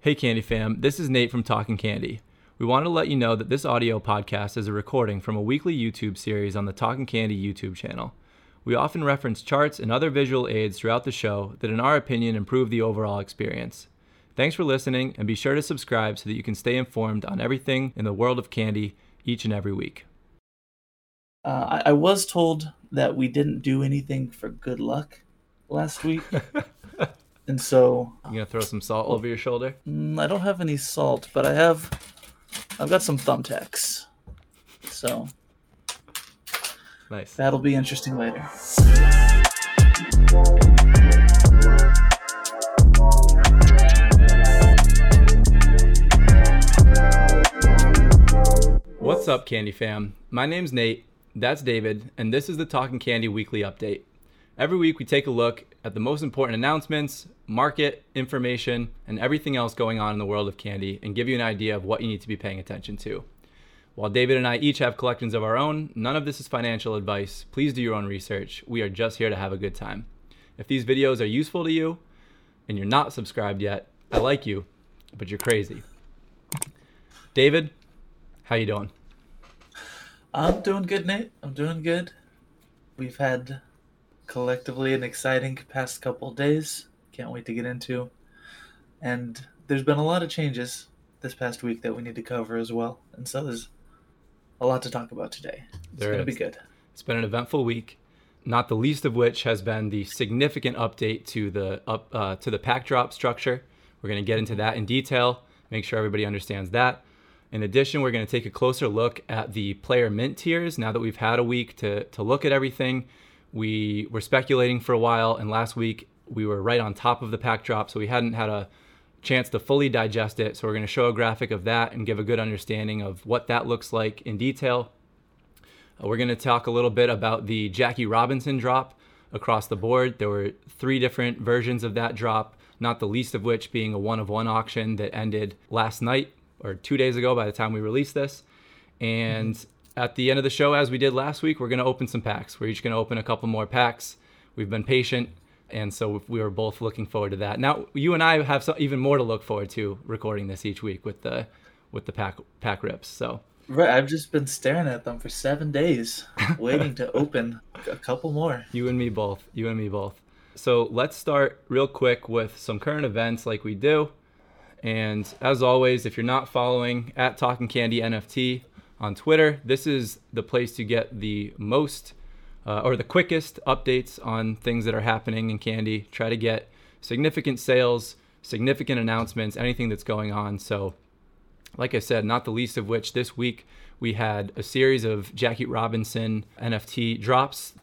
Hey, Candy Fam, this is Nate from Talking Candy. We want to let you know that this audio podcast is a recording from a weekly YouTube series on the Talking Candy YouTube channel. We often reference charts and other visual aids throughout the show that, in our opinion, improve the overall experience. Thanks for listening, and be sure to subscribe so that you can stay informed on everything in the world of candy each and every week. Uh, I, I was told that we didn't do anything for good luck last week. and so You gonna throw some salt over your shoulder? mm, I don't have any salt, but I have I've got some thumbtacks. So Nice. that'll be interesting later. What's up, Candy Fam? My name's Nate, that's David, and this is the Talking Candy Weekly Update. Every week, we take a look at the most important announcements, market information, and everything else going on in the world of candy and give you an idea of what you need to be paying attention to. While David and I each have collections of our own, none of this is financial advice. Please do your own research. We are just here to have a good time. If these videos are useful to you and you're not subscribed yet, I like you, but you're crazy. David, how you doing? I'm doing good, Nate. I'm doing good. We've had collectively an exciting past couple days. Can't wait to get into. And there's been a lot of changes this past week that we need to cover as well. And so there's a lot to talk about today. It's going to be good. It's been an eventful week, not the least of which has been the significant update to the up uh, to the pack drop structure. We're going to get into that in detail, make sure everybody understands that. In addition, we're going to take a closer look at the player mint tiers. Now that we've had a week to to look at everything, we were speculating for a while, and last week we were right on top of the pack drop, so we hadn't had a chance to fully digest it. So we're going to show a graphic of that and give a good understanding of what that looks like in detail. Uh, We're going to talk a little bit about the Jackie Robinson drop across the board. There were three different versions of that drop, not the least of which being a one of one auction that ended last night or two days ago by the time we released this. And at the end of the show, as we did last week, we're going to open some packs. We're each going to open a couple more packs. We've been patient. And so we were both looking forward to that. Now you and I have some, even more to look forward to recording this each week with the with the pack pack rips. So Right, I've just been staring at them for seven days, waiting to open a couple more. You and me both. You and me both. So let's start real quick with some current events like we do. And as always, if you're not following at Talking Candy NFT on Twitter, this is the place to get the most uh, or the quickest updates on things that are happening in candy. Try to get significant sales, significant announcements, anything that's going on. So like I said, not the least of which this week we had a series of Jackie Robinson NFT drops.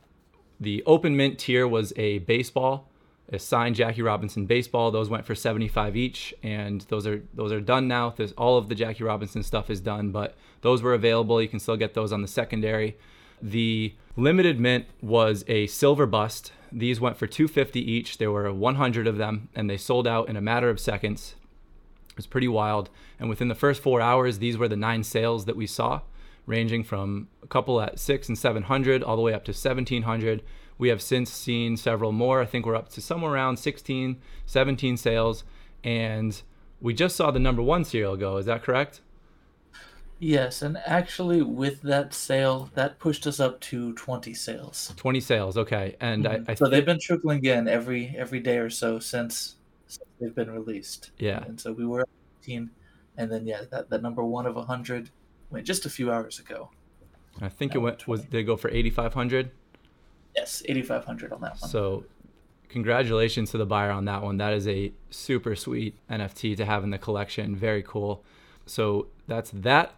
The open mint tier was a baseball, signed Jackie Robinson baseball. Those went for 75 each, and those are those are done now. All of the Jackie Robinson stuff is done, but those were available. You can still get those on the secondary. The limited mint was a silver bust. These went for 250 each. There were 100 of them, and they sold out in a matter of seconds. It was pretty wild. And within the first four hours, these were the nine sales that we saw, ranging from a couple at six and 700 all the way up to 1700. We have since seen several more. I think we're up to somewhere around 16, 17 sales. And we just saw the number one serial go. Is that correct? Yes, and actually, with that sale, that pushed us up to 20 sales. 20 sales. Okay. And I, mm-hmm. I so they've been trickling in every every day or so since, since they've been released. Yeah. And so we were at 15, and then yeah, that, that number one of 100 went just a few hours ago. I think it went was did it go for 8500? Yes, 8,500 on that one. So, congratulations to the buyer on that one. That is a super sweet NFT to have in the collection. Very cool. So that's that.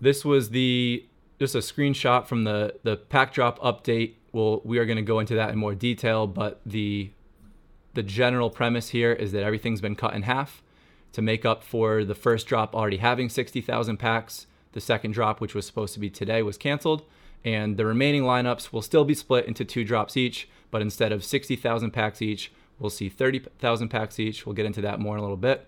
This was the just a screenshot from the the pack drop update. Well, we are going to go into that in more detail, but the the general premise here is that everything's been cut in half to make up for the first drop already having 60,000 packs. The second drop, which was supposed to be today, was canceled, and the remaining lineups will still be split into two drops each, but instead of 60,000 packs each, we'll see 30,000 packs each. We'll get into that more in a little bit.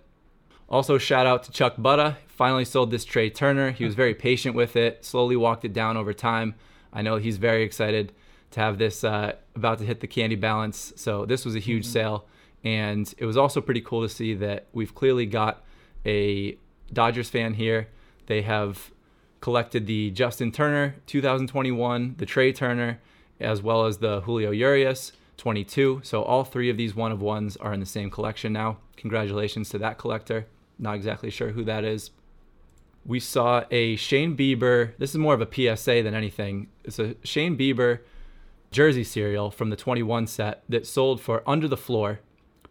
Also, shout out to Chuck Butta. Finally sold this Trea Turner. He was very patient with it, slowly walked it down over time. I know he's very excited to have this uh, about to hit the candy balance. So, this was a huge sale. And it was also pretty cool to see that we've clearly got a Dodgers fan here. They have collected the Justin Turner 2021, the Trea Turner, as well as the Julio Urias 22. So all three of these one of ones are in the same collection now. Congratulations to that collector. Not exactly sure who that is. We saw a Shane Bieber. This is more of a PSA than anything. It's a Shane Bieber jersey serial from the 21 set that sold for under the floor.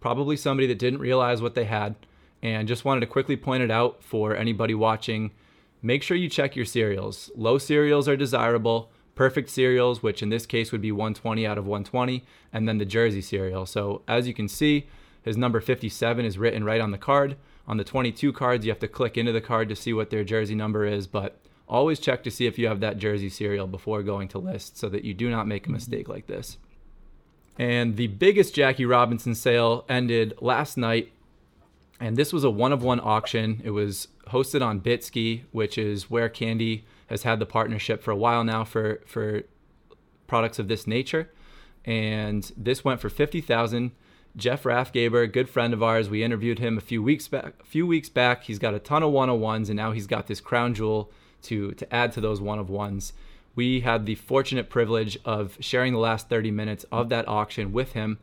Probably somebody that didn't realize what they had and just wanted to quickly point it out for anybody watching. Make sure you check your serials. Low serials are desirable perfect serials, which in this case would be 120 out of 120, and then the jersey serial. So as you can see, his number 57 is written right on the card. On the 22 cards, you have to click into the card to see what their jersey number is, but always check to see if you have that jersey serial before going to list so that you do not make a mistake like this. And the biggest Jackie Robinson sale ended last night, and this was a one of one auction. It was hosted on Bitski, which is where Candy has had the partnership for a while now for for products of this nature, and this went for fifty thousand. Jeff Rathgaber, good friend of ours, we interviewed him a few weeks back. A few weeks back, he's got a ton of one of ones, and now he's got this crown jewel to to add to those one of ones. We had the fortunate privilege of sharing the last 30 minutes of that auction with him.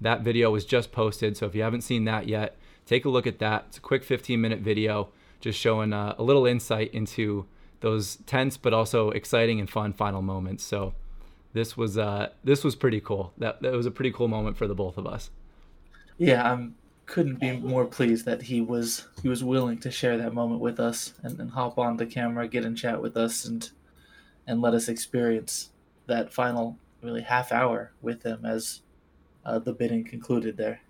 That video was just posted, so if you haven't seen that yet, take a look at that. It's a quick 15 minute video just showing uh, a little insight into those tense but also exciting and fun final moments. So this was uh, this was pretty cool. That that was a pretty cool moment for the both of us. Yeah, I couldn't be more pleased that he was he was willing to share that moment with us and, and hop on the camera, get and chat with us, and and let us experience that final really half hour with him as uh, the bidding concluded there.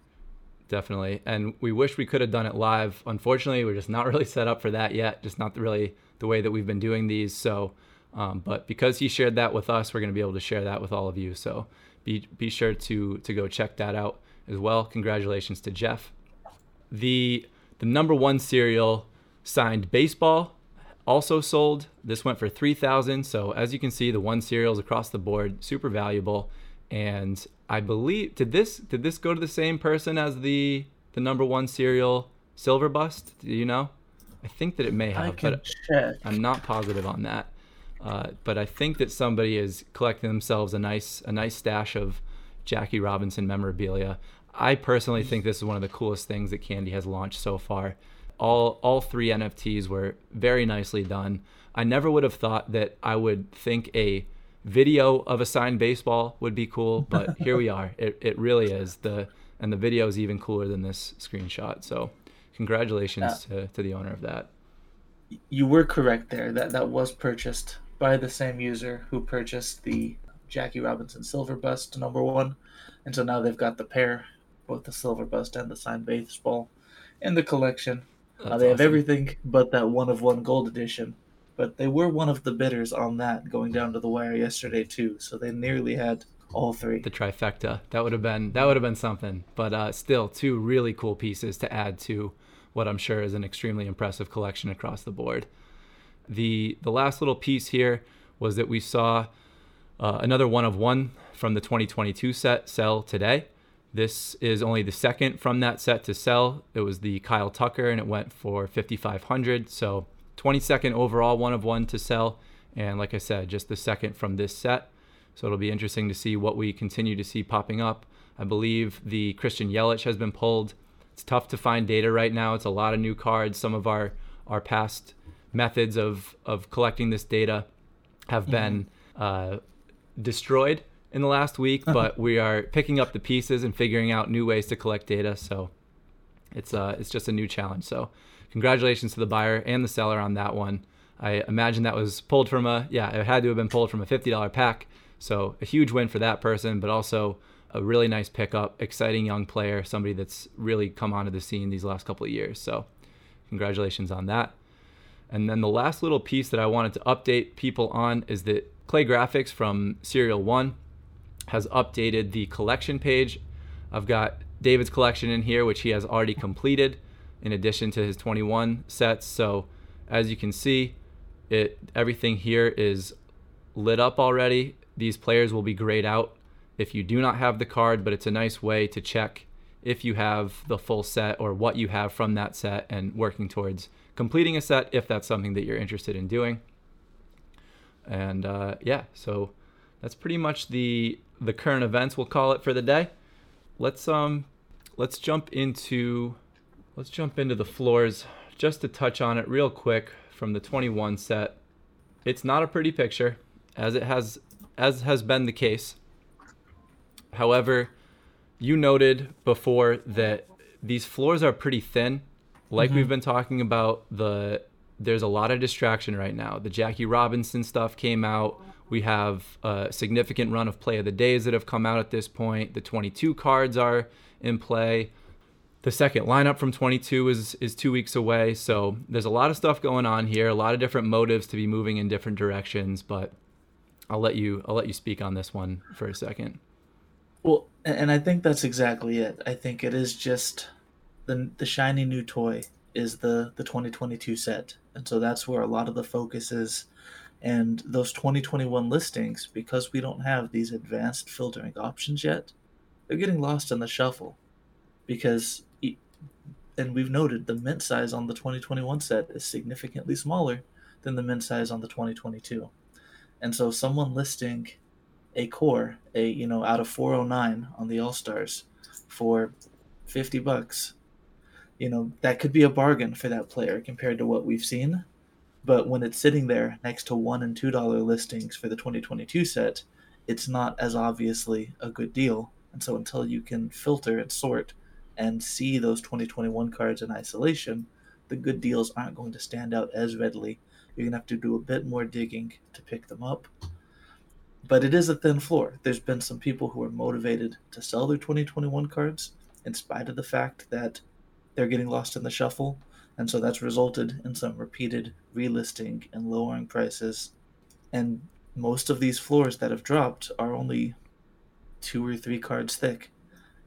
Definitely, and we wish we could have done it live. Unfortunately, we're just not really set up for that yet. Just not really the way that we've been doing these. So, um, but because he shared that with us, we're going to be able to share that with all of you. So, be be sure to to go check that out as well. Congratulations to Jeff. The the number one serial signed baseball also sold. This went for three thousand. So as you can see, the one serials across the board super valuable. And I believe did this did this go to the same person as the the number one serial silver bust? Do you know? I think that it may have, but check. I'm not positive on that. Uh, but I think that somebody is collecting themselves a nice a nice stash of Jackie Robinson memorabilia. I personally think this is one of the coolest things that Candy has launched so far. All all three NFTs were very nicely done. I never would have thought that I would think a video of a signed baseball would be cool, but here we are. It it really is. The and the video is even cooler than this screenshot. So congratulations to, to the owner of that. You were correct there. That that was purchased by the same user who purchased the Jackie Robinson Silver Bust number one, and so now they've got the pair, both the Silver Bust and the signed baseball, in the collection. Uh, they awesome. have everything but that one of one gold edition, but they were one of the bidders on that going down to the wire yesterday too. So they nearly had all three. The trifecta. That would have been that would have been something. But uh, still, two really cool pieces to add to what I'm sure is an extremely impressive collection across the board. The the last little piece here was that we saw uh, another one of one from the 2022 set sell today. This is only the second from that set to sell. It was the Kyle Tucker and it went for 5500. So 22nd overall one of one to sell and like I said, just the second from this set. So it'll be interesting to see what we continue to see popping up. I believe the Christian Yelich has been pulled it's tough to find data right now. It's a lot of new cards. Some of our our past methods of of collecting this data have mm-hmm. been uh, destroyed in the last week, but we are picking up the pieces and figuring out new ways to collect data. So it's uh it's just a new challenge. So congratulations to the buyer and the seller on that one. I imagine that was pulled from a yeah, it had to have been pulled from a fifty dollar pack. So a huge win for that person, but also a really nice pickup, exciting young player, somebody that's really come onto the scene these last couple of years. So, congratulations on that. And then the last little piece that I wanted to update people on is that Clay Graphics from Serial One has updated the collection page. I've got David's collection in here, which he has already completed, in addition to his 21 sets. So, as you can see, it everything here is lit up already. These players will be grayed out if you do not have the card, but it's a nice way to check if you have the full set or what you have from that set and working towards completing a set if that's something that you're interested in doing. And uh, yeah, so that's pretty much the the current events we'll call it for the day. Let's um let's jump into let's jump into the floors just to touch on it real quick from the 21 set. It's not a pretty picture as it has as has been the case. However, you noted before that these floors are pretty thin. Like mm-hmm. we've been talking about, the there's a lot of distraction right now. The Jackie Robinson stuff came out. We have a significant run of play of the days that have come out at this point. The 22 cards are in play. The second lineup from 22 is is 2 weeks away. So there's a lot of stuff going on here, a lot of different motives to be moving in different directions, but I'll let you I'll let you speak on this one for a second. Well, and I think that's exactly it. I think it is just the the shiny new toy is the the 2022 set, and so that's where a lot of the focus is. And those 2021 listings, because we don't have these advanced filtering options yet, they're getting lost in the shuffle. Because, and we've noted the mint size on the 2021 set is significantly smaller than the mint size on the 2022. And so, someone listing a core, a you know, out of 409 on the All Stars for 50 bucks, you know, that could be a bargain for that player compared to what we've seen. But when it's sitting there next to one and two dollar listings for the 2022 set, it's not as obviously a good deal. And so until you can filter and sort and see those 2021 cards in isolation, the good deals aren't going to stand out as readily. You're going to have to do a bit more digging to pick them up but it is a thin floor. There's been some people who are motivated to sell their 2021 cards in spite of the fact that they're getting lost in the shuffle, and so that's resulted in some repeated relisting and lowering prices. And most of these floors that have dropped are only two or three cards thick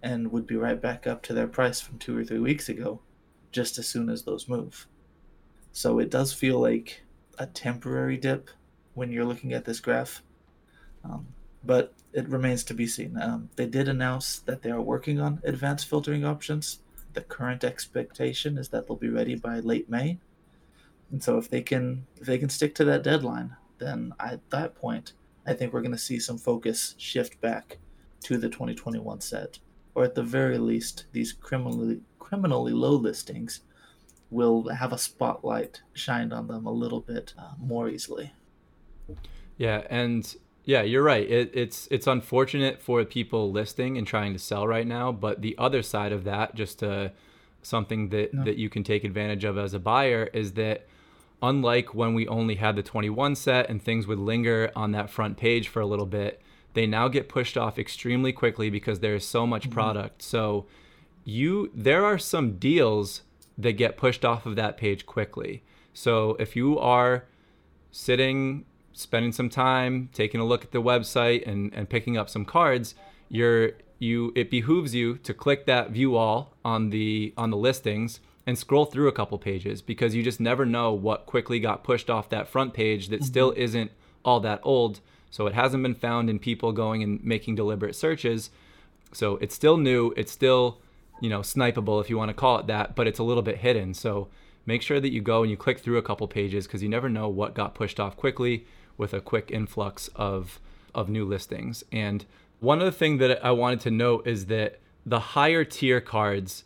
and would be right back up to their price from two or three weeks ago just as soon as those move. So it does feel like a temporary dip when you're looking at this graph um, but it remains to be seen. Um, they did announce that they are working on advanced filtering options. The current expectation is that they'll be ready by late May. And so if they can if they can stick to that deadline, then at that point, I think we're going to see some focus shift back to the 2021 set, or at the very least, these criminally criminally low listings will have a spotlight shined on them a little bit uh, more easily. Yeah, and yeah, you're right. It, it's it's unfortunate for people listing and trying to sell right now, but the other side of that, just to, something that no. that you can take advantage of as a buyer, is that unlike when we only had the 21 set and things would linger on that front page for a little bit, they now get pushed off extremely quickly because there is so much mm-hmm. product. So you there are some deals that get pushed off of that page quickly. So if you are sitting spending some time taking a look at the website and, and picking up some cards, you're you it behooves you to click that view all on the on the listings and scroll through a couple pages because you just never know what quickly got pushed off that front page that mm-hmm. still isn't all that old. So it hasn't been found in people going and making deliberate searches. So it's still new. It's still, you know, snipeable if you want to call it that, but it's a little bit hidden. So make sure that you go and you click through a couple pages because you never know what got pushed off quickly with a quick influx of of new listings. And one other thing that I wanted to note is that the higher tier cards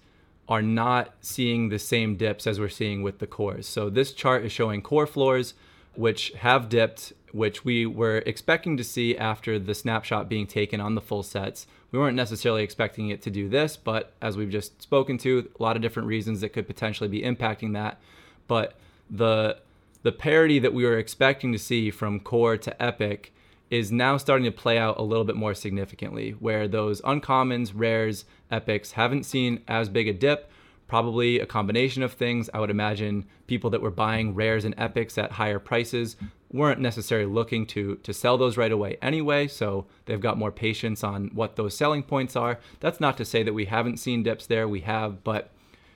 are not seeing the same dips as we're seeing with the cores. So this chart is showing core floors which have dipped, which we were expecting to see after the snapshot being taken on the full sets. We weren't necessarily expecting it to do this, but as we've just spoken to, a lot of different reasons that could potentially be impacting that. But the the parity that we were expecting to see from core to epic is now starting to play out a little bit more significantly, where those uncommons, rares, epics haven't seen as big a dip. Probably a combination of things. I would imagine people that were buying rares and epics at higher prices weren't necessarily looking to to sell those right away anyway, so they've got more patience on what those selling points are. That's not to say that we haven't seen dips there, we have, but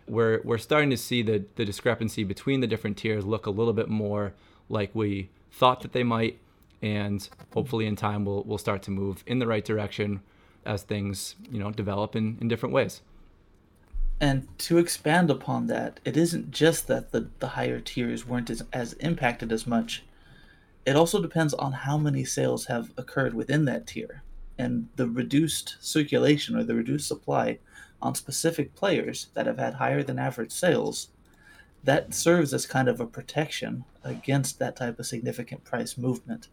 we're we're starting to see the the discrepancy between the different tiers look a little bit more like we thought that they might, and hopefully in time we'll we'll start to move in the right direction as things you know develop in in different ways. And to expand upon that, it isn't just that the, the higher tiers weren't as, as impacted as much. It also depends on how many sales have occurred within that tier. And the reduced circulation or the reduced supply on specific players that have had higher than average sales, that serves as kind of a protection against that type of significant price movement.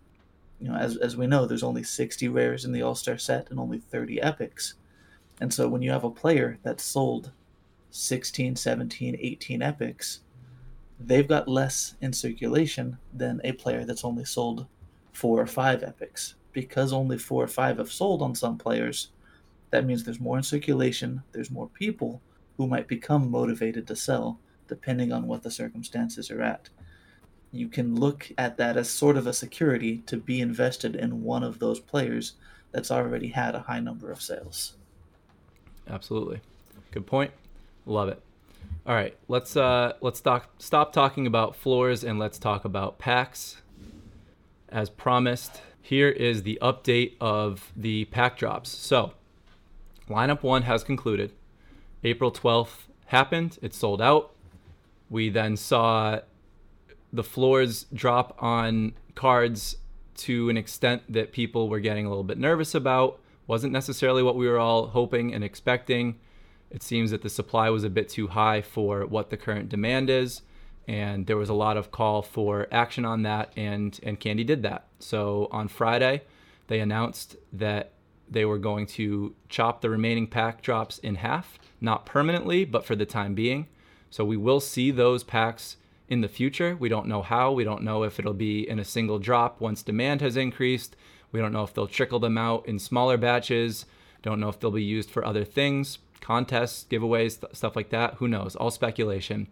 You know, as, as we know, there's only 60 rares in the All Star set and only 30 epics. And so when you have a player that's sold 16, 17, 18 epics, they've got less in circulation than a player that's only sold four or five epics. Because only four or five have sold on some players, that means there's more in circulation, there's more people who might become motivated to sell, depending on what the circumstances are at. You can look at that as sort of a security to be invested in one of those players that's already had a high number of sales. Absolutely. Good point. Love it. All right, let's uh, let's stop stop talking about floors and let's talk about packs. As promised, here is the update of the pack drops. So, lineup one has concluded. April 12th happened. It sold out. We then saw the floors drop on cards to an extent that people were getting a little bit nervous about. Wasn't necessarily what we were all hoping and expecting. It seems that the supply was a bit too high for what the current demand is, and there was a lot of call for action on that, and and Candy did that. So on Friday, they announced that they were going to chop the remaining pack drops in half, not permanently, but for the time being. So we will see those packs in the future. We don't know how. We don't know if it'll be in a single drop once demand has increased. We don't know if they'll trickle them out in smaller batches. Don't know if they'll be used for other things contests, giveaways, th- stuff like that. Who knows? All speculation.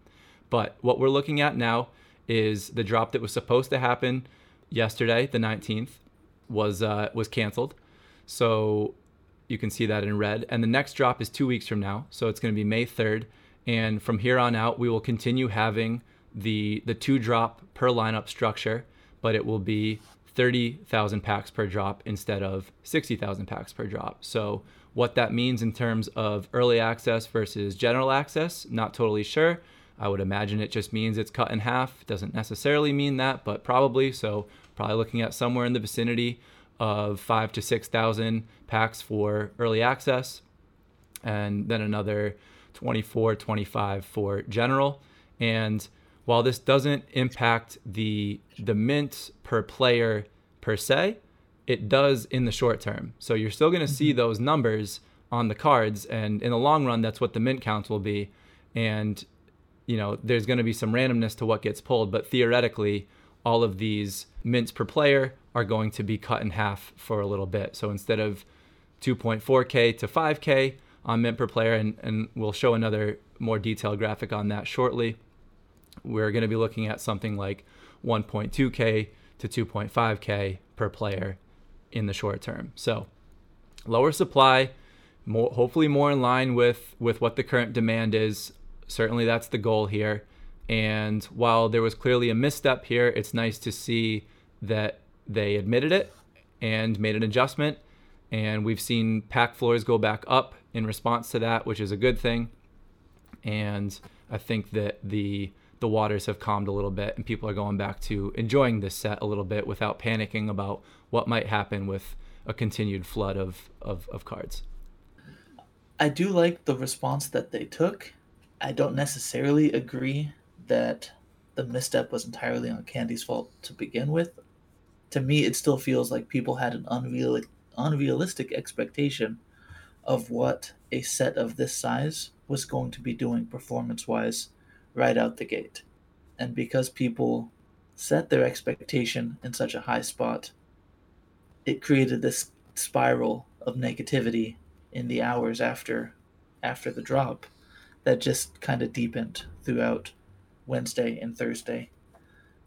But what we're looking at now is the drop that was supposed to happen yesterday, the 19th, was uh, was canceled. So you can see that in red. And the next drop is two weeks from now, so it's going to be May 3rd. And from here on out, we will continue having the the two drop per lineup structure, but it will be 30,000 packs per drop instead of 60,000 packs per drop. So what that means in terms of early access versus general access, not totally sure. I would imagine it just means it's cut in half. Doesn't necessarily mean that, but probably. So probably looking at somewhere in the vicinity of five to six thousand packs for early access, and then another 24, 25 for general. And while this doesn't impact the the mint per player per se, it does in the short term. So you're still going to see mm-hmm. those numbers on the cards, and in the long run, that's what the mint counts will be. And you know, there's going to be some randomness to what gets pulled, but theoretically, all of these mints per player are going to be cut in half for a little bit. So instead of 2.4k to 5k on mint per player, and, and we'll show another more detailed graphic on that shortly, we're going to be looking at something like 1.2k to 2.5k per player in the short term. So lower supply, more, hopefully more in line with with what the current demand is. Certainly that's the goal here. And while there was clearly a misstep here, it's nice to see that they admitted it and made an adjustment. And we've seen pack floors go back up in response to that, which is a good thing. And I think that the the waters have calmed a little bit and people are going back to enjoying this set a little bit without panicking about what might happen with a continued flood of, of, of cards. I do like the response that they took. I don't necessarily agree that the misstep was entirely on Candy's fault to begin with. To me, it still feels like people had an unreal, unrealistic expectation of what a set of this size was going to be doing performance wise right out the gate. And because people set their expectation in such a high spot, it created this spiral of negativity in the hours after after the drop that just kind of deepened throughout Wednesday and Thursday.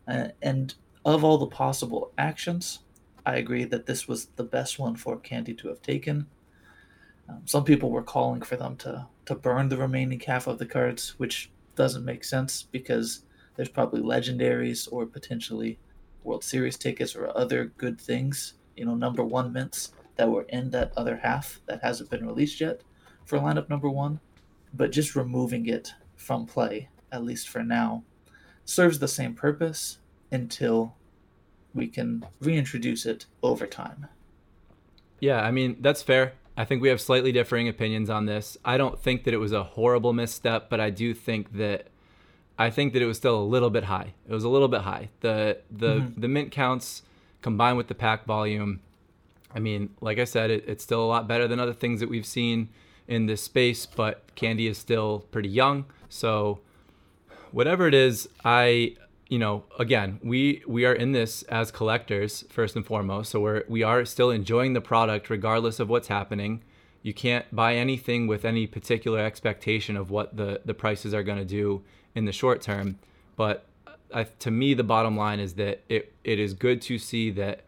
Uh, and of all the possible actions, I agree that this was the best one for Candy to have taken. Um, some people were calling for them to, to burn the remaining half of the cards, which doesn't make sense because there's probably legendaries or potentially World Series tickets or other good things, you know, number one mints that were in that other half that hasn't been released yet for lineup number one. but just removing it from play, at least for now, serves the same purpose until we can reintroduce it over time. Yeah, I mean, that's fair. I think we have slightly differing opinions on this. I don't think that it was a horrible misstep, but I do think that I think that it was still a little bit high. It was a little bit high. The the mm-hmm. the mint counts combined with the pack volume. I mean, like I said, it, it's still a lot better than other things that we've seen in this space, but Candy is still pretty young. So whatever it is, I you know, again, we we are in this as collectors first and foremost. So we're we are still enjoying the product regardless of what's happening. You can't buy anything with any particular expectation of what the the prices are going to do in the short term. But uh, I, to me, the bottom line is that it it is good to see that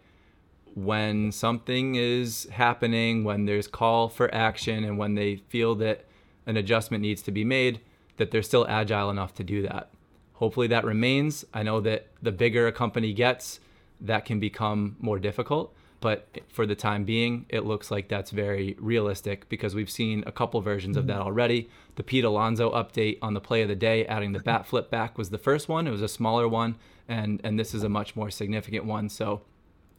when something is happening, when there's call for action, and when they feel that an adjustment needs to be made, that they're still agile enough to do that. Hopefully that remains. I know that the bigger a company gets, that can become more difficult. But for the time being, it looks like that's very realistic because we've seen a couple versions of that mm-hmm. already. The Pete Alonso update on the play of the day, adding the bat flip back, was the first one. It was a smaller one, and and this is a much more significant one. So,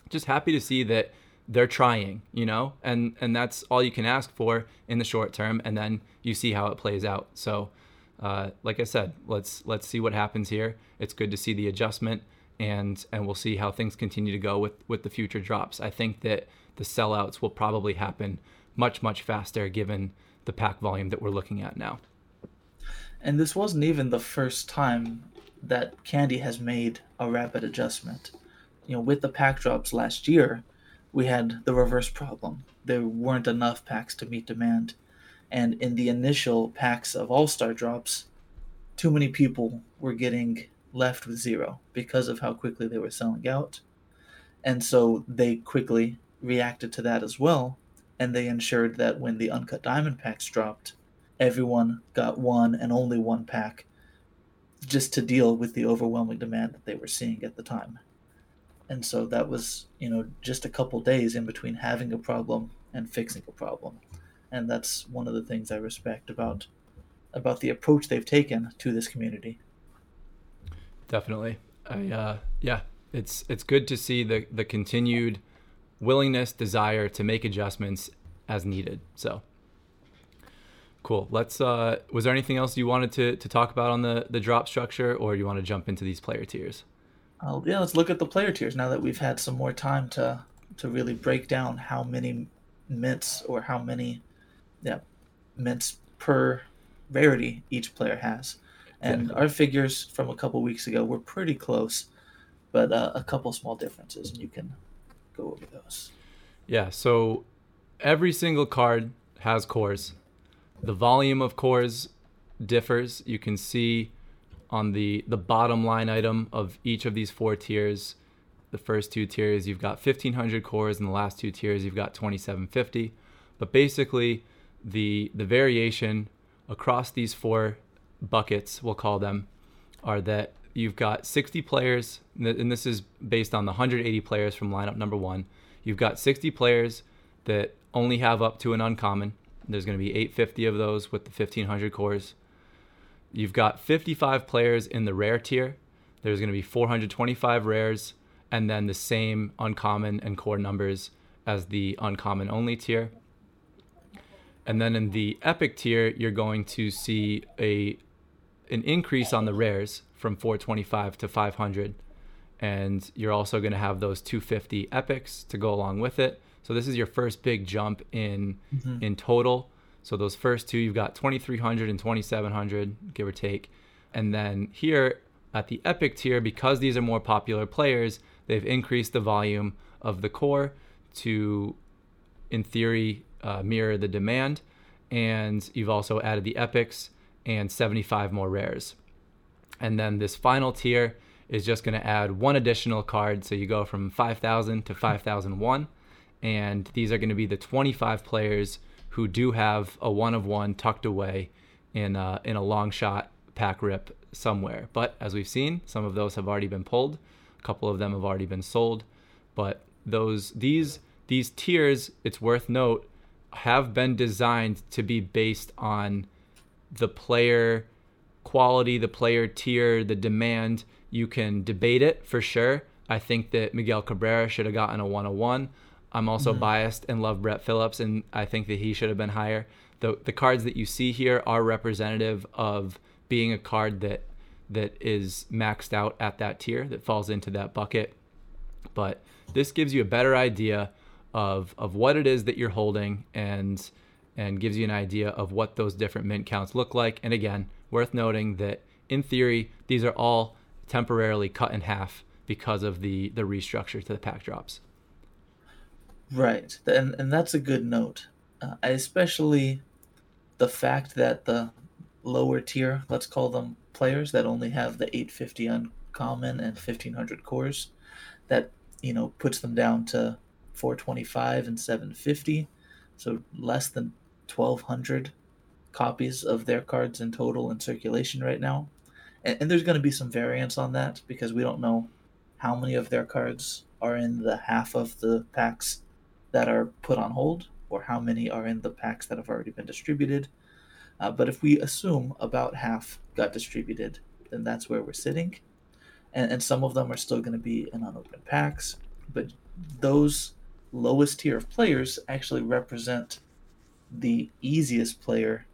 just happy to see that they're trying, you know, and and that's all you can ask for in the short term, and then you see how it plays out. So uh, like I said, let's let's see what happens here. It's good to see the adjustment, and and we'll see how things continue to go with with the future drops. I think that the sellouts will probably happen much much faster given the pack volume that we're looking at now. And this wasn't even the first time that Candy has made a rapid adjustment. You know, with the pack drops last year, we had the reverse problem. There weren't enough packs to meet demand and in the initial packs of All Star drops, too many people were getting left with zero because of how quickly they were selling out. And so they quickly reacted to that as well, and they ensured that when the Uncut Diamond packs dropped, everyone got one and only one pack just to deal with the overwhelming demand that they were seeing at the time. And so that was, you know, just a couple days in between having a problem and fixing a problem and that's one of the things I respect about about the approach they've taken to this community. Definitely, I uh, yeah, it's it's good to see the the continued willingness, desire to make adjustments as needed. So cool. Let's. Uh, was there anything else you wanted to to talk about on the the drop structure, or you want to jump into these player tiers? Uh, yeah, let's look at the player tiers now that we've had some more time to to really break down how many mints or how many yeah, mints per rarity each player has. And our figures from a couple weeks ago were pretty close, but uh, a couple small differences, and you can go over those. Yeah, so every single card has cores. The volume of cores differs. You can see on the the bottom line item of each of these four tiers. The first two tiers you've got 1500 cores, and the last two tiers you've got 2750. But basically, the the variation across these four buckets, we'll call them, are that you've got 60 players, and this is based on the 180 players from lineup number one. You've got 60 players that only have up to an uncommon. There's going to be 850 of those with the 1500 cores. You've got 55 players in the rare tier. There's going to be 425 rares, and then the same uncommon and core numbers as the uncommon only tier. And then in the epic tier, you're going to see a an increase on the rares from 425 to 500. And you're also going to have those 250 epics to go along with it. So this is your first big jump in mm-hmm. in total. So those first two, you've got 2300 and 2700, give or take. And then here at the epic tier, because these are more popular players, they've increased the volume of the core to, in theory, uh, mirror the demand, and you've also added the epics and 75 more rares. And then this final tier is just going to add one additional card, so you go from 5,000 to 5,001, and these are going to be the 25 players who do have a one of one tucked away in a, in a long shot pack rip somewhere. But as we've seen, some of those have already been pulled. A couple of them have already been sold. But those these these tiers, it's worth note, have been designed to be based on the player quality, the player tier, the demand, you can debate it for sure. I think that Miguel Cabrera should have gotten a 101. I'm also mm-hmm. biased and love Brett Phillips, and I think that he should have been higher. The the cards that you see here are representative of being a card that that is maxed out at that tier that falls into that bucket. But this gives you a better idea of of what it is that you're holding and and gives you an idea of what those different mint counts look like. And again, worth noting that in theory, these are all temporarily cut in half because of the the restructure to the pack drops. Right, and and that's a good note, uh, especially the fact that the lower tier, let's call them players that only have the 850 uncommon and 1500 cores, that you know puts them down to 425 and 750, so less than 1200 copies of their cards in total in circulation right now. And, and there's going to be some variance on that because we don't know how many of their cards are in the half of the packs that are put on hold or how many are in the packs that have already been distributed. Uh, but if we assume about half got distributed, then that's where we're sitting. And, and some of them are still going to be in unopened packs. But those lowest tier of players actually represent the easiest player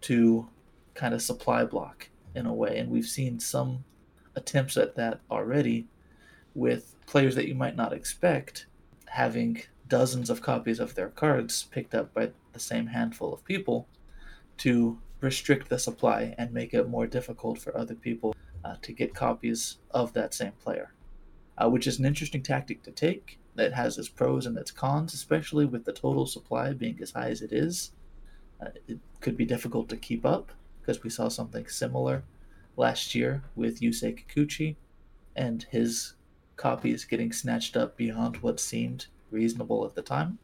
to kind of supply block in a way. And we've seen some attempts at that already with players that you might not expect having dozens of copies of their cards picked up by the same handful of people to restrict the supply and make it more difficult for other people uh, to get copies of that same player, uh, which is an interesting tactic to take that has its pros and its cons, especially with the total supply being as high as it is. Uh, it could be difficult to keep up because we saw something similar last year with Yusei Kikuchi and his copies getting snatched up beyond what seemed reasonable at the time.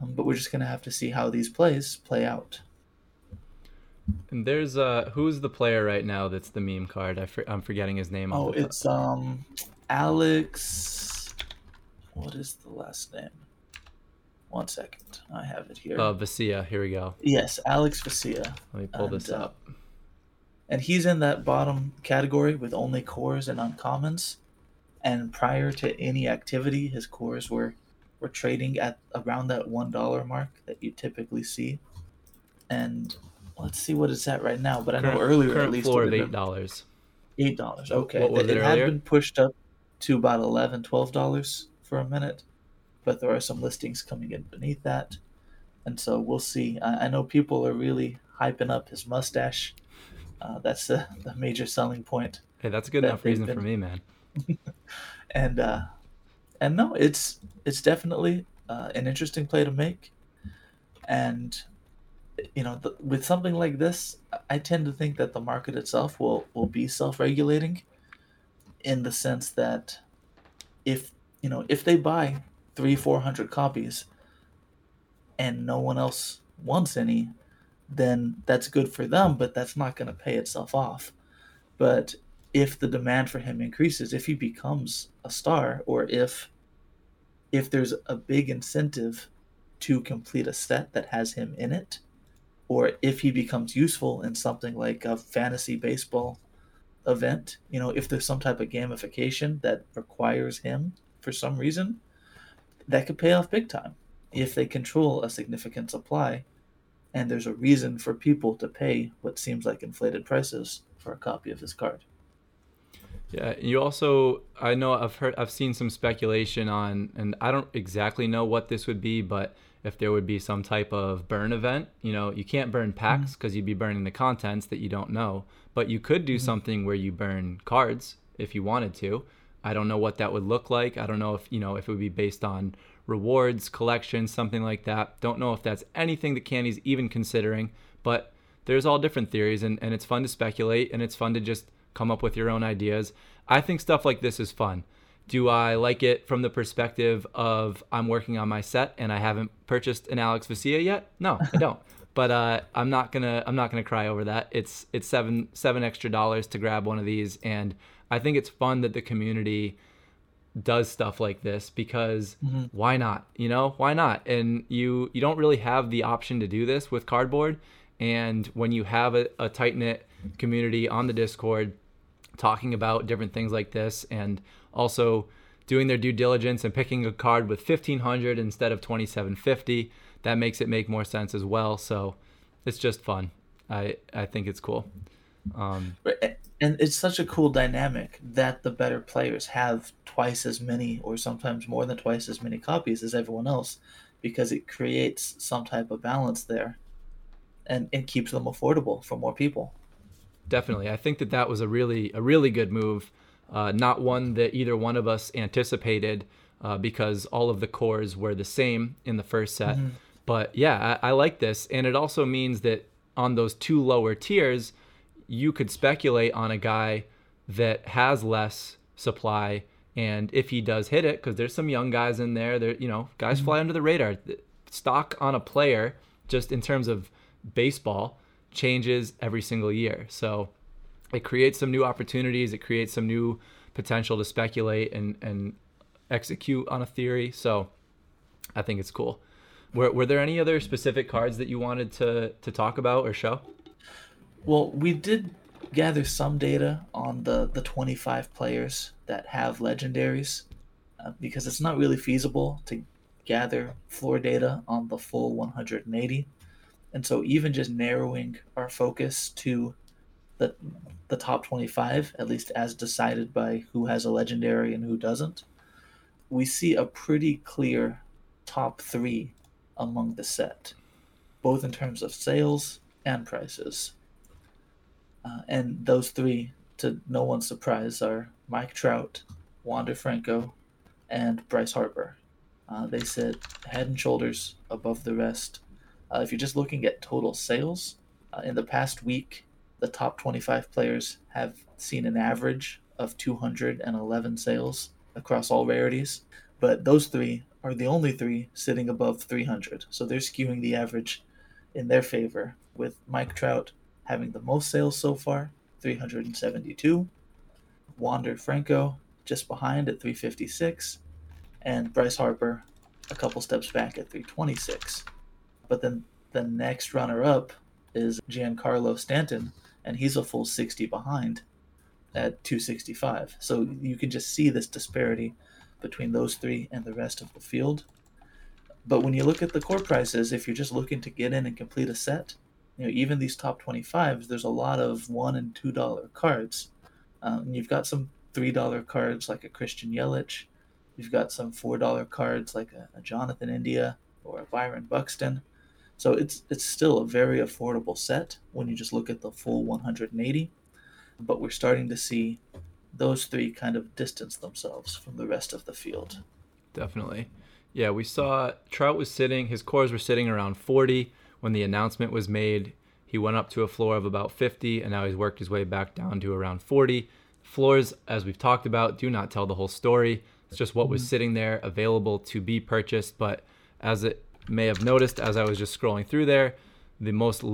Um, but we're just going to have to see how these plays play out. And there's uh who's the player right now that's the meme card? I am forgetting his name. Oh, it's um Alex. What is the last name? One second, I have it here. Uh, Vesia. Here we go. Yes, Alex Vesia. Let me pull and, this uh, up. Uh, and he's in that bottom category with only cores and uncommons. And prior to any activity, his cores were were trading at around that one dollar mark that you typically see. And let's see what it's at right now. But I know earlier current at least floor of eight dollars. Eight dollars. Okay. What was it, it had been pushed up to about 11 dollars for a minute, but there are some listings coming in beneath that, and so we'll see. I, I know people are really hyping up his mustache. Uh, that's the, the major selling point. Hey, that's a good that enough reason been... for me, man. and uh, and no, it's it's definitely uh, an interesting play to make, and you know, the, with something like this, I tend to think that the market itself will will be self-regulating, in the sense that if you know if they buy three four hundred copies, and no one else wants any, then that's good for them, but that's not going to pay itself off. But if the demand for him increases, if he becomes a star, or if if there's a big incentive to complete a set that has him in it, or if he becomes useful in something like a fantasy baseball event, you know, if there's some type of gamification that requires him for some reason, that could pay off big time if they control a significant supply and there's a reason for people to pay what seems like inflated prices for a copy of this card. Yeah, you also I know I've heard I've seen some speculation on and I don't exactly know what this would be, but if there would be some type of burn event. You know, you can't burn packs because mm-hmm. you'd be burning the contents that you don't know, but you could do mm-hmm. something where you burn cards if you wanted to. I don't know what that would look like. I don't know if, you know, if it would be based on rewards, collections, something like that. Don't know if that's anything that Candy's even considering, but there's all different theories and, and it's fun to speculate and it's fun to just come up with your own ideas. I think stuff like this is fun. Do I like it from the perspective of I'm working on my set and I haven't purchased an Alex Vesia yet? No, I don't. but uh, I'm not gonna I'm not gonna cry over that. It's it's seven seven extra dollars to grab one of these, and I think it's fun that the community does stuff like this because mm-hmm. why not? You know, why not? And you you don't really have the option to do this with cardboard, And when you have a, a tight knit community on the Discord talking about different things like this and also doing their due diligence and picking a card with 1500 instead of 2750, that makes it make more sense as well. So it's just fun. I, I think it's cool. Um, and it's such a cool dynamic that the better players have twice as many or sometimes more than twice as many copies as everyone else because it creates some type of balance there and it keeps them affordable for more people. Definitely. I think that that was a really a really good move. Uh, not one that either one of us anticipated uh, because all of the cores were the same in the first set. Mm-hmm. but yeah I, I like this. And it also means that on those two lower tiers you could speculate on a guy that has less supply and if he does hit it because there's some young guys in there there you know guys mm-hmm. fly under the radar. Stock on a player just in terms of baseball changes every single year. So it creates some new opportunities it creates some new potential to speculate and and execute on a theory. So i think it's cool. Were, were there any other specific cards that you wanted to to talk about or show well, we did gather some data on the the 25 players that have legendaries uh, because it's not really feasible to gather floor data on the full 180. And so even just narrowing our focus to the the top 25 at least as decided by who has a legendary and who doesn't, we see a pretty clear top 3 among the set, both in terms of sales and prices. Uh, and those three, to no one's surprise, are Mike Trout, Wander Franco, and Bryce Harper. Uh, they sit head and shoulders above the rest. Uh, if you're just looking at total sales, uh, in the past week, the top 25 players have seen an average of 211 sales across all rarities. But those three are the only three sitting above 300. So they're skewing the average in their favor, with Mike Trout having the most sales so far, 372. Wander Franco just behind at 356, and Bryce Harper a couple steps back at 326. But then the next runner up is Giancarlo Stanton, and he's a full 60 behind at 265. So you can just see this disparity between those three and the rest of the field. But when you look at the core prices, if you're just looking to get in and complete a set, you know even these top 25s there's a lot of one and two dollar cards. Um, you've got some three dollar cards like a christian yelich. You've got some four dollar cards like a, a, jonathan india or a byron buxton. So it's it's still a very affordable set when you just look at the full 180 but we're starting to see those three kind of distance themselves from the rest of the field. Definitely. Yeah we saw trout was sitting his cores were sitting around 40 when the announcement was made, he went up to a floor of about 50, and now he's worked his way back down to around 40. Floors, as we've talked about, do not tell the whole story. It's just what was mm-hmm. sitting there available to be purchased. But as it may have noticed, as I was just scrolling through there, the most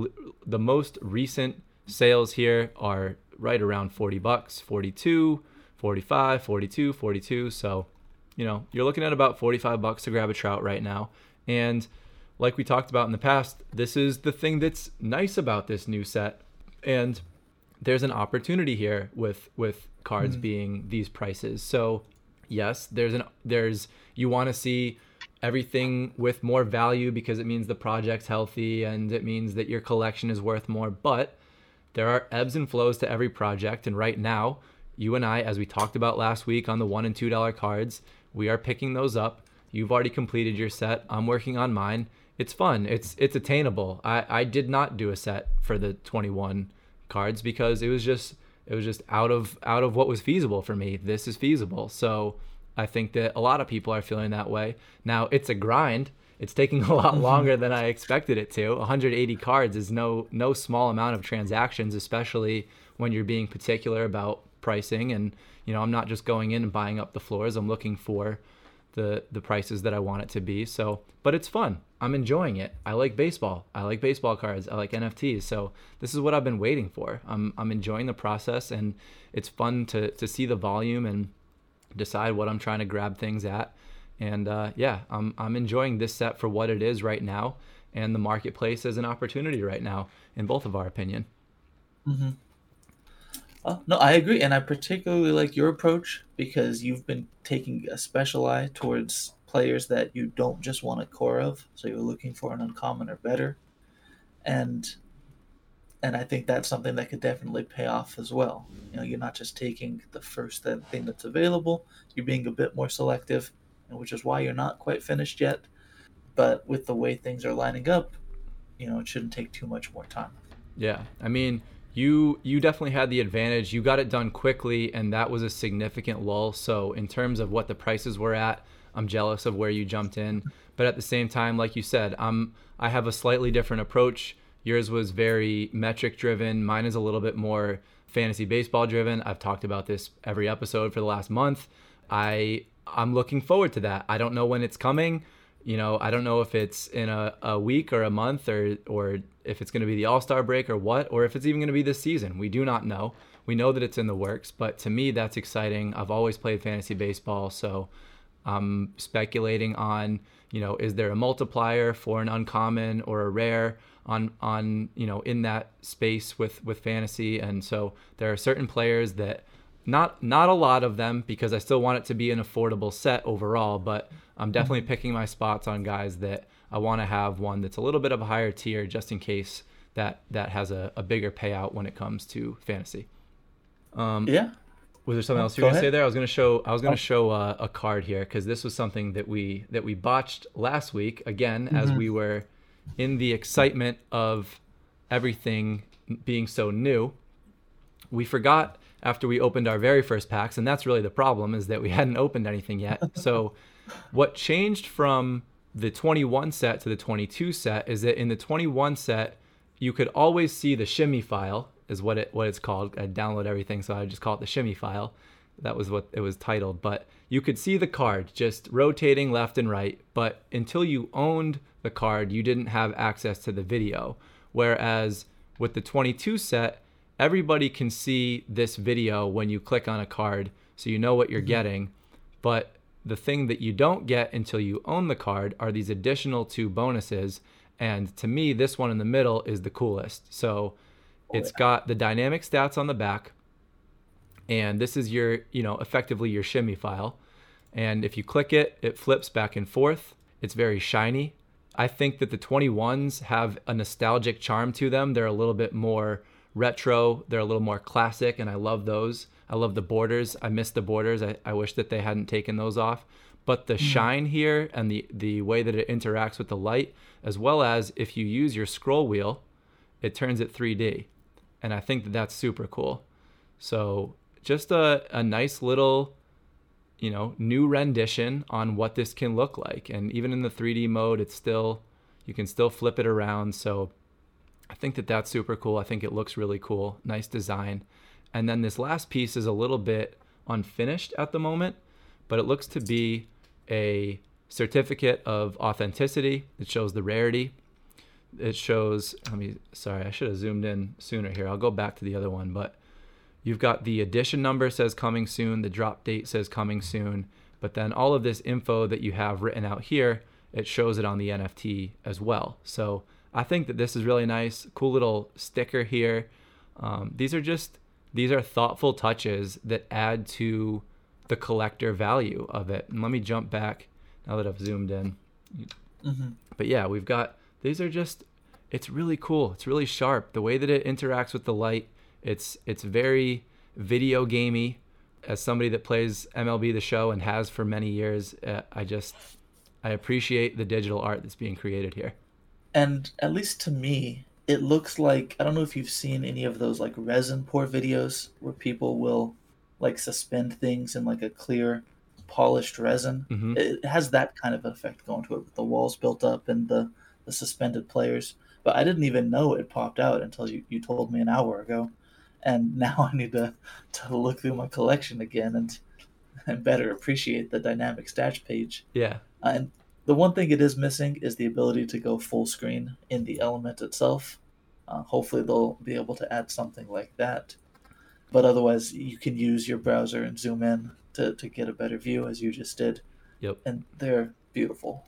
the most recent sales here are right around 40 bucks, 42, 45, 42, 42. So, you know, you're looking at about 45 bucks to grab a trout right now. And like we talked about in the past, this is the thing that's nice about this new set. And there's an opportunity here with with cards mm-hmm. being these prices. So, yes, there's an there's you want to see everything with more value because it means the project's healthy and it means that your collection is worth more, but there are ebbs and flows to every project and right now, you and I as we talked about last week on the 1 and 2 dollar cards, we are picking those up. You've already completed your set. I'm working on mine it's fun. It's it's attainable. I I did not do a set for the 21 cards because it was just it was just out of out of what was feasible for me. This is feasible. So I think that a lot of people are feeling that way. Now it's a grind. It's taking a lot mm-hmm. longer than I expected it to. 180 cards is no no small amount of transactions, especially when you're being particular about pricing and you know, I'm not just going in and buying up the floors. I'm looking for the the prices that I want it to be. So, but it's fun. I'm enjoying it. I like baseball. I like baseball cards. I like NFTs. So this is what I've been waiting for. I'm I'm enjoying the process and it's fun to to see the volume and decide what I'm trying to grab things at. And uh, yeah, I'm I'm enjoying this set for what it is right now. and the marketplace as an opportunity right now, in both of our opinion. Mm-hmm. Uh, no, I agree, and I particularly like your approach because you've been taking a special eye towards players that you don't just want a core of, so you're looking for an uncommon or better, and and I think that's something that could definitely pay off as well. You know, you're not just taking the first thing that's available; you're being a bit more selective, and which is why you're not quite finished yet. But with the way things are lining up, you know, it shouldn't take too much more time. Yeah, I mean you you definitely had the advantage. You got it done quickly, and that was a significant lull. So in terms of what the prices were at, I'm jealous of where you jumped in. But at the same time, like you said, I'm I have a slightly different approach. Yours was very metric driven. Mine is a little bit more fantasy baseball driven. I've talked about this every episode for the last month. I I'm looking forward to that. I don't know when it's coming. You know, I don't know if it's in a, a week or a month or or if it's going to be the All Star break or what, or if it's even going to be this season. We do not know. We know that it's in the works, but to me, that's exciting. I've always played fantasy baseball, so I'm speculating on, you know, is there a multiplier for an uncommon or a rare on on you know in that space with with fantasy, and so there are certain players that not not a lot of them because I still want it to be an affordable set overall, but I'm definitely mm-hmm. picking my spots on guys that I want to have one that's a little bit of a higher tier just in case that that has a, a bigger payout when it comes to fantasy. Um, yeah. Was there something else you were gonna say there? I was gonna show. I was gonna oh. show uh, a card here because this was something that we that we botched last week again mm-hmm. as we were in the excitement of everything being so new. We forgot after we opened our very first packs, and that's really the problem is that we hadn't opened anything yet. so, what changed from the 21 set to the 22 set is that in the 21 set, you could always see the shimmy file, is what it what it's called. I download everything, so I just call it the shimmy file. That was what it was titled. But you could see the card just rotating left and right. But until you owned the card, you didn't have access to the video. Whereas with the 22 set, everybody can see this video when you click on a card, so you know what you're mm-hmm. getting. But the thing that you don't get until you own the card are these additional two bonuses. And to me, this one in the middle is the coolest. So oh, it's got the dynamic stats on the back. And this is your, you know, effectively your shimmy file. And if you click it, it flips back and forth. It's very shiny. I think that the 21s have a nostalgic charm to them. They're a little bit more retro, they're a little more classic, and I love those. I love the borders. I miss the borders. I, I wish that they hadn't taken those off. But the mm. shine here and the, the way that it interacts with the light, as well as if you use your scroll wheel, it turns it 3D. And I think that that's super cool. So just a, a nice little, you know, new rendition on what this can look like. And even in the 3D mode, it's still, you can still flip it around. So I think that that's super cool. I think it looks really cool. Nice design. And then this last piece is a little bit unfinished at the moment, but it looks to be a certificate of authenticity. It shows the rarity. It shows, let me, sorry, I should have zoomed in sooner here. I'll go back to the other one, but you've got the edition number says coming soon, the drop date says coming soon, but then all of this info that you have written out here, it shows it on the NFT as well. So I think that this is really nice. Cool little sticker here. Um, these are just these are thoughtful touches that add to the collector value of it. And let me jump back now that I've zoomed in. Mm-hmm. But yeah, we've got these are just it's really cool. It's really sharp. The way that it interacts with the light, it's it's very video gamey. As somebody that plays MLB the Show and has for many years, uh, I just I appreciate the digital art that's being created here. And at least to me, it looks like I don't know if you've seen any of those like resin pour videos where people will like suspend things in like a clear polished resin. Mm-hmm. It has that kind of effect going to it with the walls built up and the, the suspended players. But I didn't even know it popped out until you, you told me an hour ago. And now I need to, to look through my collection again and and better appreciate the dynamic stats page. Yeah. Uh, and the one thing it is missing is the ability to go full screen in the element itself. Uh, hopefully, they'll be able to add something like that. But otherwise, you can use your browser and zoom in to, to get a better view, as you just did. Yep. And they're beautiful.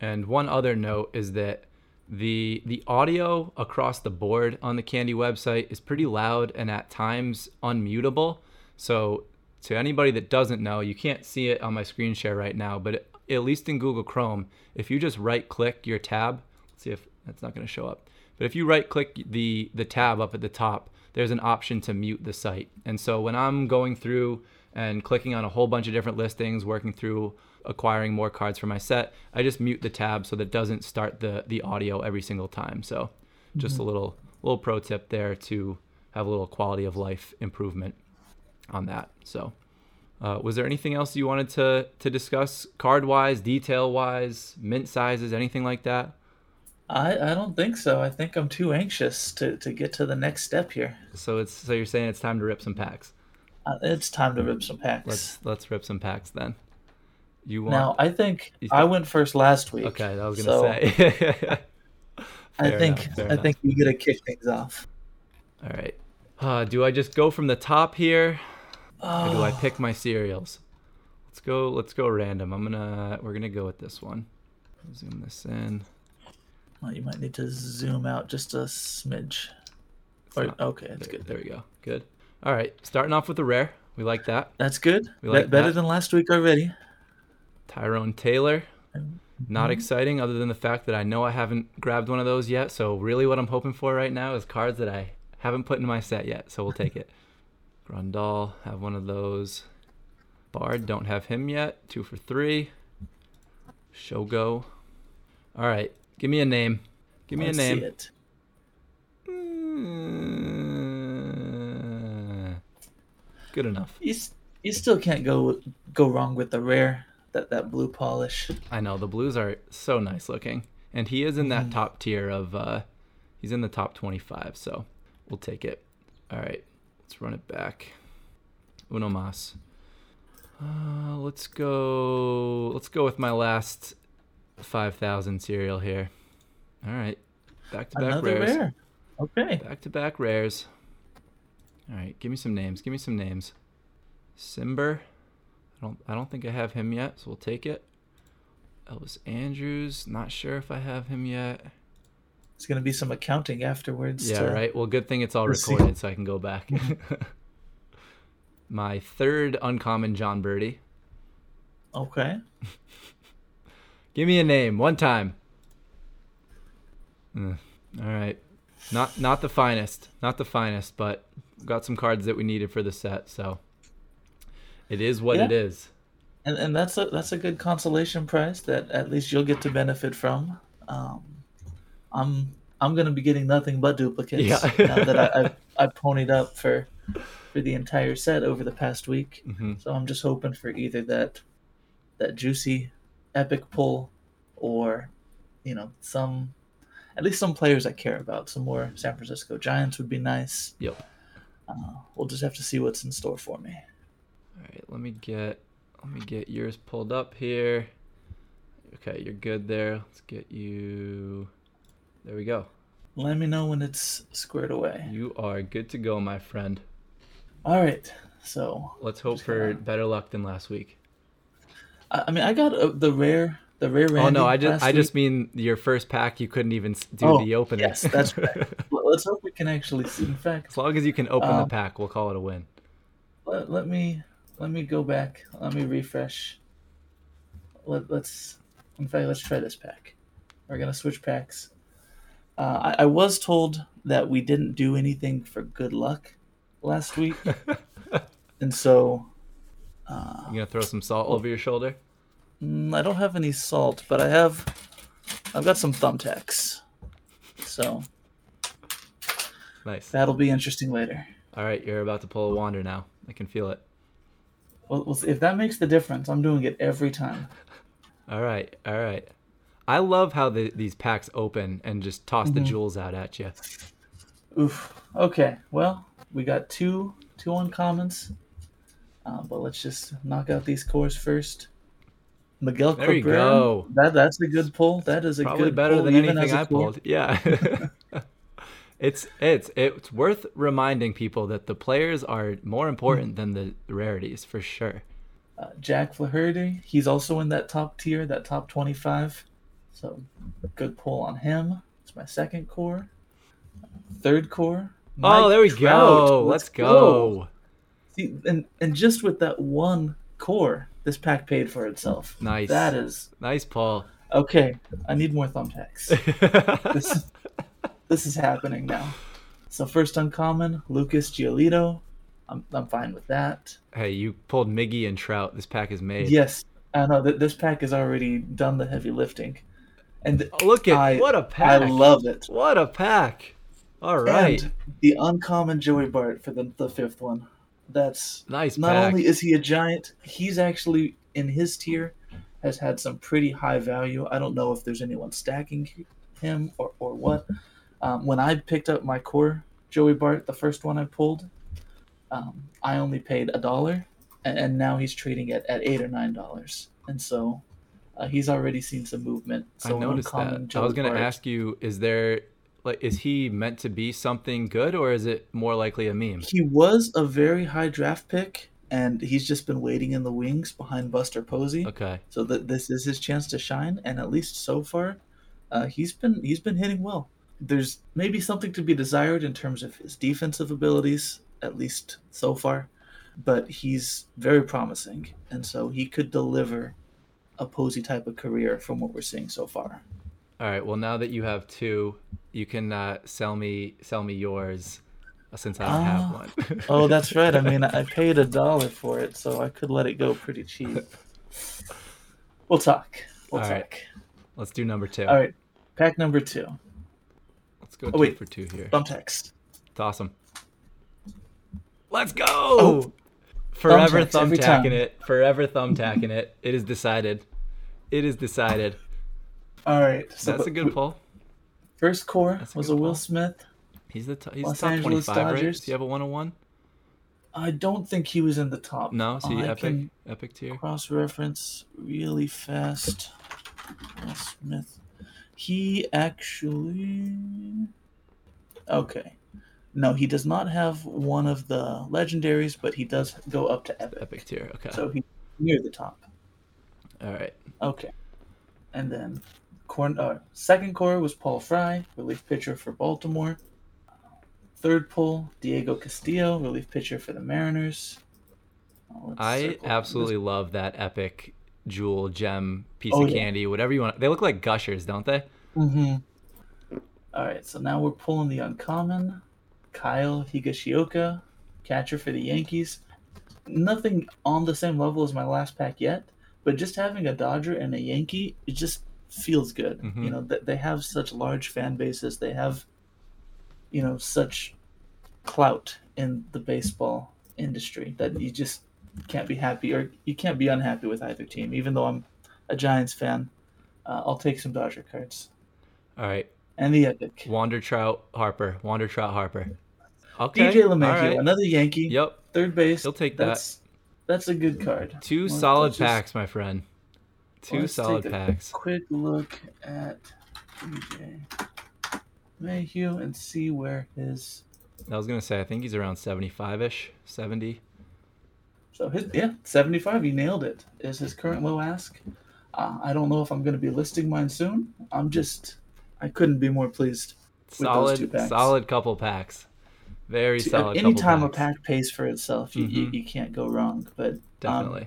And one other note is that the the audio across the board on the Candy website is pretty loud and at times unmutable. So to anybody that doesn't know, you can't see it on my screen share right now, but at least in Google Chrome, if you just right click your tab, let's see if that's not going to show up. But if you right click the the tab up at the top, there's an option to mute the site. And so when I'm going through and clicking on a whole bunch of different listings, working through acquiring more cards for my set, I just mute the tab so that it doesn't start the the audio every single time. So just mm-hmm. a little little pro tip there to have a little quality of life improvement on that. So uh, was there anything else you wanted to to discuss card wise, detail wise, mint sizes, anything like that? I, I don't think so. I think I'm too anxious to, to get to the next step here. So it's so you're saying it's time to rip some packs. Uh, it's time to rip some packs. Let's let's rip some packs then. You want? Now I think I went first last week. Okay, I was gonna so say. I think enough, I enough. think you get to kick things off. All right. Uh, do I just go from the top here, or do I pick my serials? Let's go. Let's go random. I'm gonna. We're gonna go with this one. Zoom this in. Well, you might need to zoom out just a smidge. Or, not, okay, that's there, good. There we go. Good. All right, starting off with a rare. We like that. That's good. We like Be- better that. than last week already. Tyrone Taylor. Not mm-hmm. exciting, other than the fact that I know I haven't grabbed one of those yet. So really, what I'm hoping for right now is cards that I haven't put in my set yet. So we'll take it. Grandal, have one of those. Bard, don't have him yet. Two for three. Shogo. All right, give me a name. Give me Let's a name. See it. Mm, good enough. You, you still can't go go wrong with the rare that that blue polish. I know the blues are so nice looking, and he is in that mm. top tier of. uh He's in the top 25, so we'll take it. All right, let's run it back. Uno mas. Uh, let's go. Let's go with my last 5,000 serial here. All right, back to back rares. Rare. Okay. Back to back rares. All right, give me some names. Give me some names. Cimber. I don't I don't think I have him yet, so we'll take it. Elvis Andrus. not sure if I have him yet. It's gonna be some accounting afterwards. Yeah, to, right. Well, good thing it's all recorded, so I can go back. My third uncommon Jon Berti. Okay. Give me a name one time. Mm, all right. Not not the finest, not the finest, but got some cards that we needed for the set, so it is what yeah. it is. And and that's a that's a good consolation prize that at least you'll get to benefit from. Um, I'm I'm gonna be getting nothing but duplicates yeah. now that I, I've, I've ponied up for for the entire set over the past week. Mm-hmm. So I'm just hoping for either that that juicy epic pull or you know some at least some players I care about. Some more San Francisco Giants would be nice. Yep. Uh, we'll just have to see what's in store for me. All right, let me get let me get yours pulled up here. Okay, you're good there. Let's get you. There we go. Let me know when it's squared away. You are good to go, my friend. All right, so let's hope for better luck than last week. I mean, I got uh, the rare, the rare. Randy oh no, I just, I week. just mean your first pack. You couldn't even do oh, the opening. Yes, that's right. let's hope we can actually see. In fact, as long as you can open um, the pack, we'll call it a win. Let, let me let me go back. Let me refresh. Let, let's, in fact, let's try this pack. We're gonna switch packs. Uh, I, I was told that we didn't do anything for good luck last week, and so. Uh, you gonna throw some salt over your shoulder? Mm, I don't have any salt, but I have. I've got some thumbtacks. So. Nice. That'll be interesting later. All right, you're about to pull a wander now. I can feel it. Well, if that makes the difference, I'm doing it every time. all right, all right. I love how the, these packs open and just toss mm-hmm. the jewels out at you. Oof. Okay. Well, we got two two uncommons, uh, but let's just knock out these cores first. Miguel there Cabrera. You go. That that's a good pull. That is a Probably good better pull, than anything I pulled. Yeah. It's it's it's worth reminding people that the players are more important than the rarities for sure. Uh, Jack Flaherty, he's also in that top tier, that top twenty-five. So good pull on him. It's my second core. Third core. Oh, there we Trout. go. Let's go. See, and and just with that one core, this pack paid for itself. Nice. That is Nice, Paul. okay. I need more thumbtacks. this, this is happening now. So first uncommon, Lucas Giolito. I'm I'm fine with that. hey, you pulled Miggy and Trout. This pack is made. Yes, I know that this pack has already done the heavy lifting, and Oh, Look at I- what a pack. I love it. What a pack. All right. And the uncommon Joey Bart for the, the fifth one. That's nice not pack. only is he a giant, he's actually in his tier has had some pretty high value. I don't know if there's anyone stacking him or, or what. Um, when I picked up my core Joey Bart, the first one I pulled, um, I only paid a dollar, and, and now he's trading at, at eight or nine dollars, and so uh, he's already seen some movement. So I noticed that. I was gonna ask you, is there like is he meant to be something good or is it more likely a meme? He was a very high draft pick, and he's just been waiting in the wings behind Buster Posey. Okay. So that this is his chance to shine, and at least so far, uh, he's been he's been hitting well. There's maybe something to be desired in terms of his defensive abilities, at least so far, but he's very promising, and so he could deliver a Posey type of career from what we're seeing so far. All right. Well, now that you have two, you can uh, sell me sell me yours, uh, since I don't have Ah. one. Oh, that's right. I mean, I paid a dollar for it, so I could let it go pretty cheap. We'll talk. We'll All talk. right. Let's do number two. All right, pack number two. Let's go Oh, two wait. for two here. Thumbtacks. It's awesome. Let's go. Oh. Forever Thumbtacks every time. thumbtacking it. Forever thumbtacking it. It is decided. It is decided. All right. So That's a good pull. First core a was a Will call. Smith. He's the t- he's Los top Angeles 25, right? Dodgers. Does he have a 101? I don't think he was in the top. No, see I epic epic tier. cross reference really fast. Will Smith. He actually. Okay. No, he does not have one of the legendaries, but he does go up to epic. Epic tier. Okay. So he's near the top. All right. Okay. And then corn, uh, second core was Paul Fry, relief pitcher for Baltimore. Third pull, Diego Castillo, relief pitcher for the Mariners. Oh, I absolutely love that epic jewel gem piece Oh, of yeah. candy, whatever you want. They look like gushers, don't they? this. Mhm. All right, so now we're pulling the uncommon. Kyle Higashioka, catcher for the Yankees. Nothing on the same level as my last pack yet, but just having a Dodger and a Yankee, it just feels good. Mhm. You know, that they have such large fan bases. They have, you know, such clout in the baseball industry that you just can't be happy or you can't be unhappy with either team. Even though I'm a Giants fan, uh, I'll take some Dodger cards All right. and the Epic. Wander Trout Harper. Wander Trout Harper. Okay. DJ LeMahieu, right. another Yankee, Yep. third base. He'll take that. That's that's a good card. Two Let's- solid just- packs, my friend. 2 let's solid take a packs. Quick look at DJ Mayhew and see where his I was gonna say I think he's around seventy-five ish, seventy. so his yeah seventy five. He nailed it. Is his current low ask? Uh, I don't know if I'm going to be listing mine soon. I'm just I couldn't be more pleased. those two Solid, packs. solid couple packs. Very See, solid. Anytime a pack pays for itself, you, you, Mhm. you can't go wrong. But um, Definitely.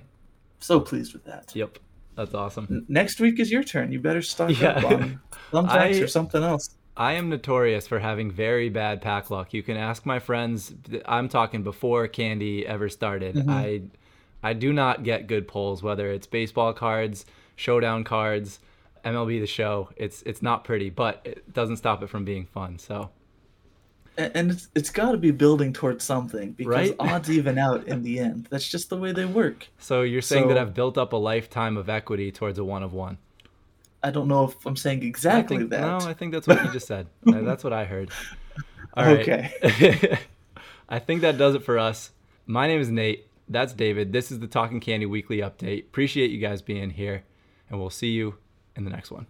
so pleased with that. Yep. That's awesome. Next week is your turn. You better stock Yeah. up on thumbtacks or something else. I am notorious for having very bad pack luck. You can ask my friends. I'm talking before Candy ever started. Mhm. I I do not get good pulls, whether it's baseball cards, showdown cards, MLB the show. It's it's not pretty, but it doesn't stop it from being fun. So And it's, it's got to be building towards something because Right? odds even out in the end. That's just the way they work. so you're saying that I've built up a lifetime of equity towards a one of one. I don't know if I'm saying exactly think, that. No, I think that's what you just said. Uh, that's what I heard. All right. Okay. I think that does it for us. My name is Nate. That's David. This is the Talking Candy Weekly Update. Appreciate you guys being here, and we'll see you in the next one.